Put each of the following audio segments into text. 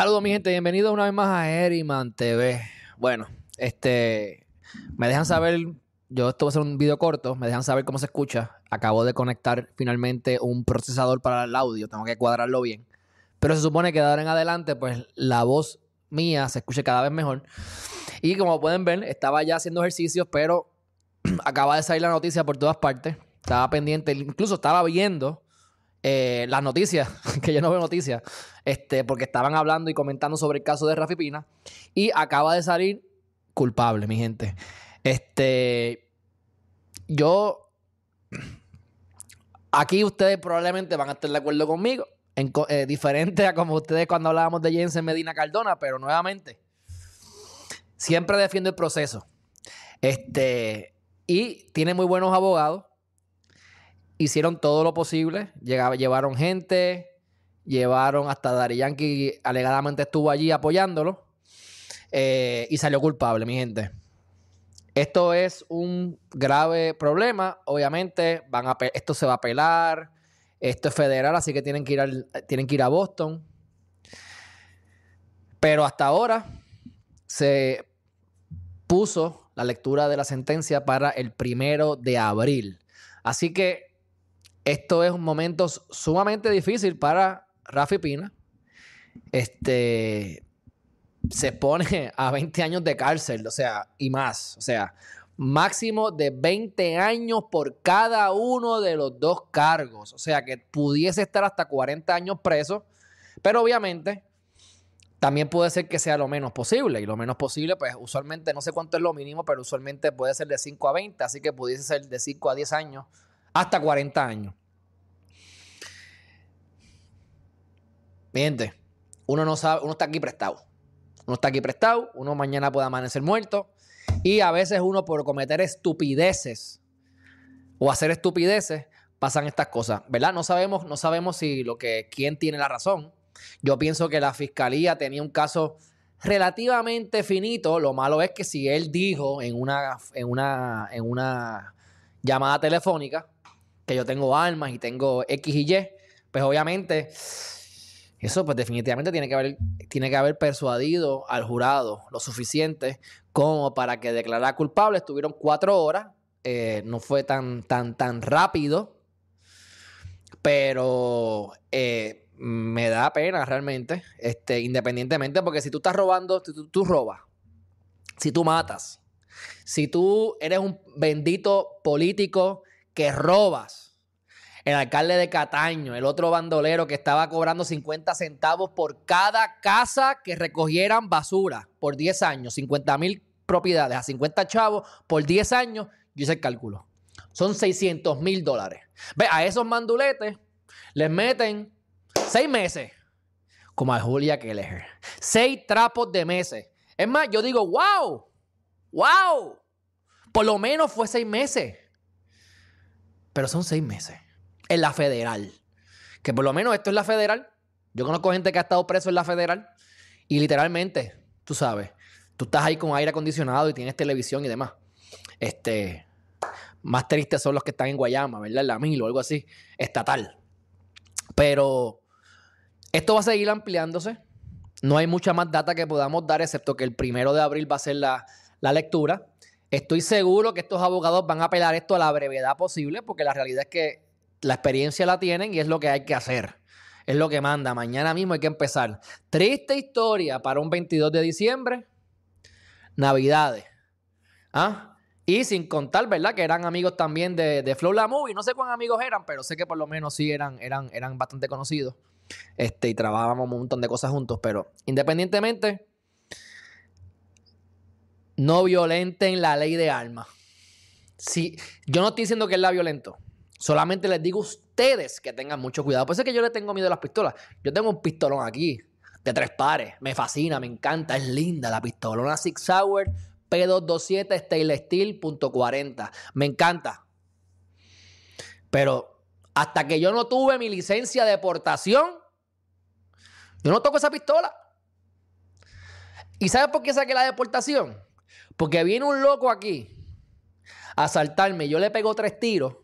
Saludos, mi gente. Bienvenidos una vez más a Eriman TV. Bueno, este. Me dejan saber. Yo esto va a ser un video corto. Me dejan saber cómo se escucha. Acabo de conectar finalmente un procesador para el audio. Tengo que cuadrarlo bien. Pero se supone que de ahora en adelante, pues la voz mía se escuche cada vez mejor. Y como pueden ver, estaba ya haciendo ejercicios, pero acaba de salir la noticia por todas partes. Estaba pendiente, incluso estaba viendo eh, las noticias, que yo no veo noticias, este, porque estaban hablando y comentando sobre el caso de Rafi Pina. Y acaba de salir culpable, mi gente. Este. Yo. Aquí ustedes probablemente van a estar de acuerdo conmigo. En, eh, diferente a como ustedes cuando hablábamos de Jensen Medina Cardona, pero nuevamente. Siempre defiendo el proceso. Este. Y tiene muy buenos abogados hicieron todo lo posible. llevaron gente, llevaron hasta Dari Yankee, alegadamente estuvo allí apoyándolo. Eh, y salió culpable, mi gente. Esto es un grave problema. Obviamente, van a esto se va a apelar. Esto es federal, así que tienen que ir, tienen que ir a Boston. Pero hasta ahora se puso la lectura de la sentencia para el primero de abril. Así que esto es un momento sumamente difícil para Rafi Pina. Este se pone a 20 años de cárcel, o sea, y más, o sea, máximo de 20 años por cada uno de los dos cargos, o sea, que pudiese estar hasta 40 años preso, pero obviamente también puede ser que sea lo menos posible, y lo menos posible, pues usualmente no sé cuánto es lo mínimo, pero usualmente puede ser de 5 a 20, así que pudiese ser de 5 a 10 años hasta 40 años. Miente, uno no sabe, uno está aquí prestado. Uno está aquí prestado, uno mañana puede amanecer muerto. Y a veces uno por cometer estupideces o hacer estupideces pasan estas cosas, ¿verdad? No sabemos, no sabemos si lo que quién tiene la razón. Yo pienso que la fiscalía tenía un caso relativamente finito. Lo malo es que si él dijo en una, en una, en una llamada telefónica que yo tengo armas y tengo X y Y, pues obviamente eso pues definitivamente tiene que haber, tiene que haber persuadido al jurado lo suficiente como para que declarara culpable. Estuvieron cuatro horas, eh, no fue tan, tan, tan rápido, pero eh, me da pena realmente, este, independientemente, porque si tú estás robando, tú, tú robas, si tú matas, si tú eres un bendito político que robas, el alcalde de Cataño, el otro bandolero que estaba cobrando 50 centavos por cada casa que recogieran basura por 10 años, 50 mil propiedades a 50 chavos por 10 años, yo hice el cálculo. Son 600 mil dólares. Ve, a esos manduletes les meten 6 meses, como a Julia Kelleher. 6 trapos de meses. Es más, yo digo, wow, wow, por lo menos fue 6 meses. Pero son 6 meses en la federal. Que por lo menos esto es la federal. Yo conozco gente que ha estado preso en la federal y literalmente, tú sabes, tú estás ahí con aire acondicionado y tienes televisión y demás. Este, más tristes son los que están en Guayama, ¿verdad? En la Mil o algo así, estatal. Pero esto va a seguir ampliándose. No hay mucha más data que podamos dar, excepto que el primero de abril va a ser la, la lectura. Estoy seguro que estos abogados van a apelar esto a la brevedad posible, porque la realidad es que la experiencia la tienen y es lo que hay que hacer. Es lo que manda. Mañana mismo hay que empezar. Triste historia para un 22 de diciembre. Navidades. ¿Ah? Y sin contar, ¿verdad? Que eran amigos también de, de Flow La Movie. No sé cuán amigos eran, pero sé que por lo menos sí eran, eran, eran bastante conocidos. Este, y trabajábamos un montón de cosas juntos. Pero independientemente, no violenten la ley de armas. Si, yo no estoy diciendo que él la violento. Solamente les digo a ustedes que tengan mucho cuidado. Por eso es que yo le tengo miedo a las pistolas. Yo tengo un pistolón aquí de tres pares. Me fascina, me encanta, es linda la pistolona Six Hour P227 Stainless Steel .40. Me encanta. Pero hasta que yo no tuve mi licencia de portación, yo no toco esa pistola. ¿Y sabes por qué saqué la deportación? Porque viene un loco aquí a asaltarme. Yo le pego tres tiros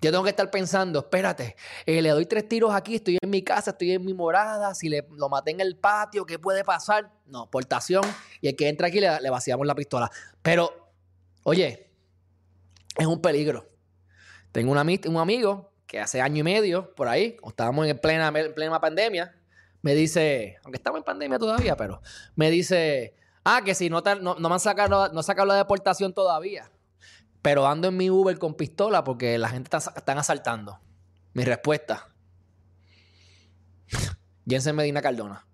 Yo tengo que estar pensando, espérate, eh, le doy tres tiros aquí, estoy en mi casa, estoy en mi morada, si le, lo maté en el patio, ¿qué puede pasar? No, portación, y el que entra aquí le, vaciamos la pistola. Pero, oye, es un peligro. Tengo un, amigo que hace año y medio, por ahí, estábamos en plena, plena pandemia, me dice, aunque estamos en pandemia todavía, pero me dice, ah, que si no, no, no me han sacado, no sacado la deportación todavía pero ando en mi Uber con pistola porque la gente está, están asaltando. Mi respuesta. Jensen Medina Cardona.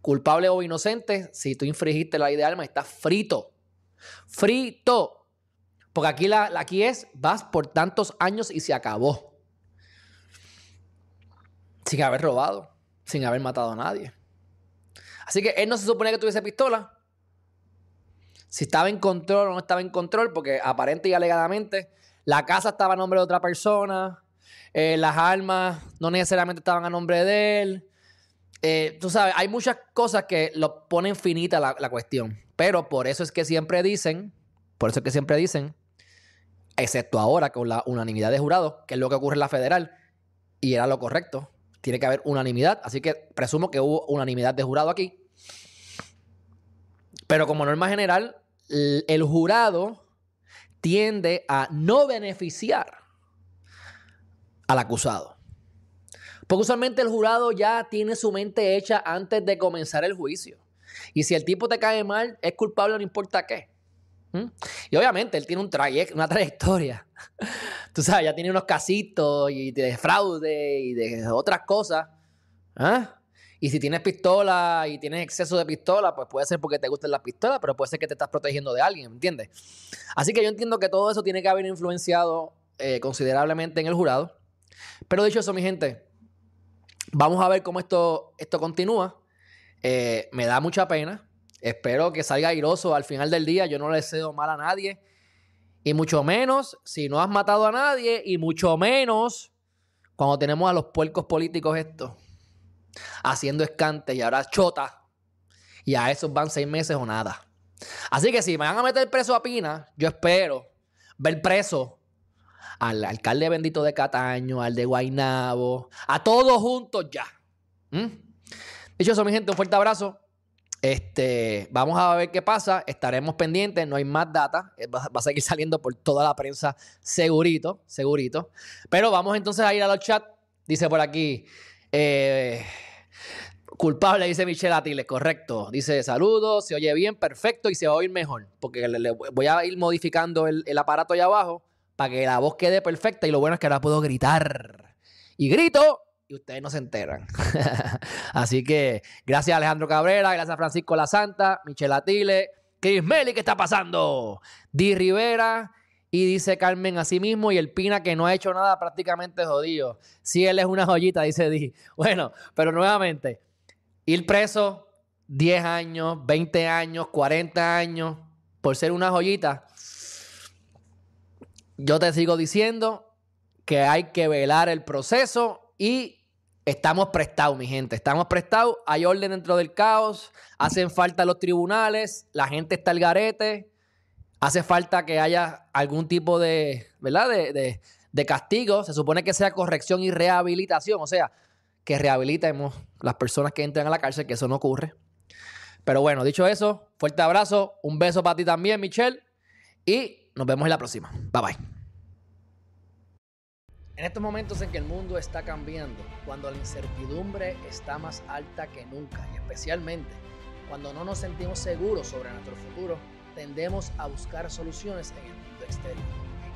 Culpable o inocente, si tú infringiste la ley de armas, estás frito. Frito. Porque aquí, la, aquí es, vas por tantos años y se acabó. Sin haber robado, sin haber matado a nadie. Así que él no se supone que tuviese pistola si estaba en control o no estaba en control, porque aparente y alegadamente la casa estaba a nombre de otra persona, eh, las armas no necesariamente estaban a nombre de él. Eh, tú sabes, hay muchas cosas que lo ponen finita la, la, cuestión. Pero por eso es que siempre dicen, por eso es que siempre dicen, excepto ahora con la unanimidad de jurado, que es lo que ocurre en la federal, y era lo correcto. Tiene que haber unanimidad, así que presumo que hubo unanimidad de jurado aquí. Pero como norma general, el jurado tiende a no beneficiar al acusado. Porque usualmente el jurado ya tiene su mente hecha antes de comenzar el juicio. Y si el tipo te cae mal, es culpable no importa qué. ¿Mm? Y obviamente él tiene un una trayectoria. Tú sabes, ya tiene unos casitos y de fraude y de otras cosas. ¿Ah? Y si tienes pistola y tienes exceso de pistola, pues puede ser porque te gusten las pistolas, pero puede ser que te estás protegiendo de alguien, ¿entiendes? Así que yo entiendo que todo eso tiene que haber influenciado eh, considerablemente en el jurado. Pero dicho eso, mi gente, vamos a ver cómo esto, esto continúa. Eh, me da mucha pena. Espero que salga airoso al final del día. Yo no le deseo mal a nadie. Y mucho menos si no has matado a nadie. Y mucho menos cuando tenemos a los puercos políticos estos haciendo escante y ahora chota. Y a esos van seis meses o nada. Así que si me van a meter preso a Pina, yo espero ver preso al alcalde bendito de Cataño, al de Guainabo, a todos juntos ya. ¿Mm? Dicho eso, mi gente, un fuerte abrazo. Este, vamos a ver qué pasa. Estaremos pendientes. No hay más data. Eh, va, a seguir saliendo por toda la prensa, segurito, segurito. Pero vamos entonces a ir a los. Dice por aquí. Eh, culpable, dice Michelle Atile, correcto. Dice saludos, se oye bien, perfecto y se va a oír mejor. Porque le, voy a ir modificando el, aparato allá abajo para que la voz quede perfecta. Y lo bueno es que ahora puedo gritar. Y grito y ustedes no se enteran. Así que gracias Alejandro Cabrera, gracias a Francisco La Santa, Michelle Atile, Chris Meli, ¿qué está pasando? Di Rivera. Y dice Carmen así mismo, y el Pina que no ha hecho nada prácticamente jodido. Si él es una joyita, dice Di. Bueno, pero nuevamente, ir preso 10 años, 20 años, 40 años por ser una joyita. Yo te sigo diciendo que hay que velar el proceso y estamos prestados, mi gente. Estamos prestados. Hay orden dentro del caos. Hacen falta los tribunales. La gente está al garete hace falta que haya algún tipo de, ¿verdad? De, de, castigo. Se supone que sea corrección y rehabilitación. O sea, que rehabilitemos las personas que entran a la cárcel, que eso no ocurre. Pero bueno, dicho eso, fuerte abrazo, un beso para ti también, Michelle, y nos vemos en la próxima. Bye bye. En estos momentos en que el mundo está cambiando, cuando la incertidumbre está más alta que nunca, y especialmente cuando no nos sentimos seguros sobre nuestro futuro, tendemos a buscar soluciones en el mundo exterior.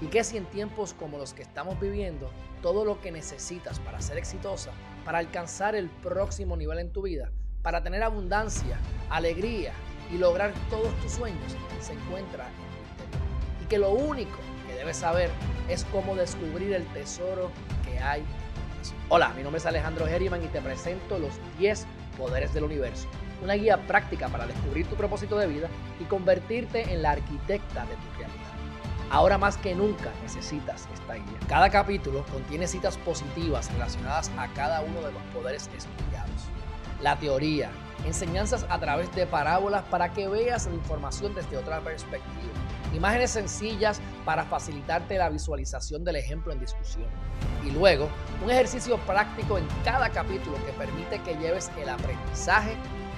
Y que si en tiempos como los que estamos viviendo, todo lo que necesitas para ser exitosa, para alcanzar el próximo nivel en tu vida, para tener abundancia, alegría y lograr todos tus sueños, se encuentra en interior. Y que lo único que debes saber es cómo descubrir el tesoro que hay en. Hola, mi nombre es Alejandro Herriman y te presento los 10 poderes del universo una guía práctica para descubrir tu propósito de vida y convertirte en la arquitecta de tu realidad. Ahora más que nunca necesitas esta guía. Cada capítulo contiene citas positivas relacionadas a cada uno de los poderes estudiados. La teoría, enseñanzas a través de parábolas para que veas la información desde otra perspectiva, imágenes sencillas para facilitarte la visualización del ejemplo en discusión y luego un ejercicio práctico en cada capítulo que permite que lleves el aprendizaje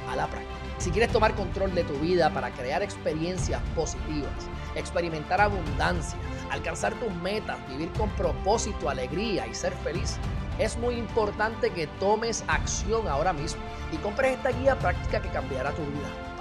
a la práctica. Si quieres tomar control de tu vida para crear experiencias positivas, experimentar abundancia, alcanzar tus metas, vivir con propósito, alegría y ser feliz, es muy importante que tomes acción ahora mismo y compres esta guía práctica que cambiará tu vida.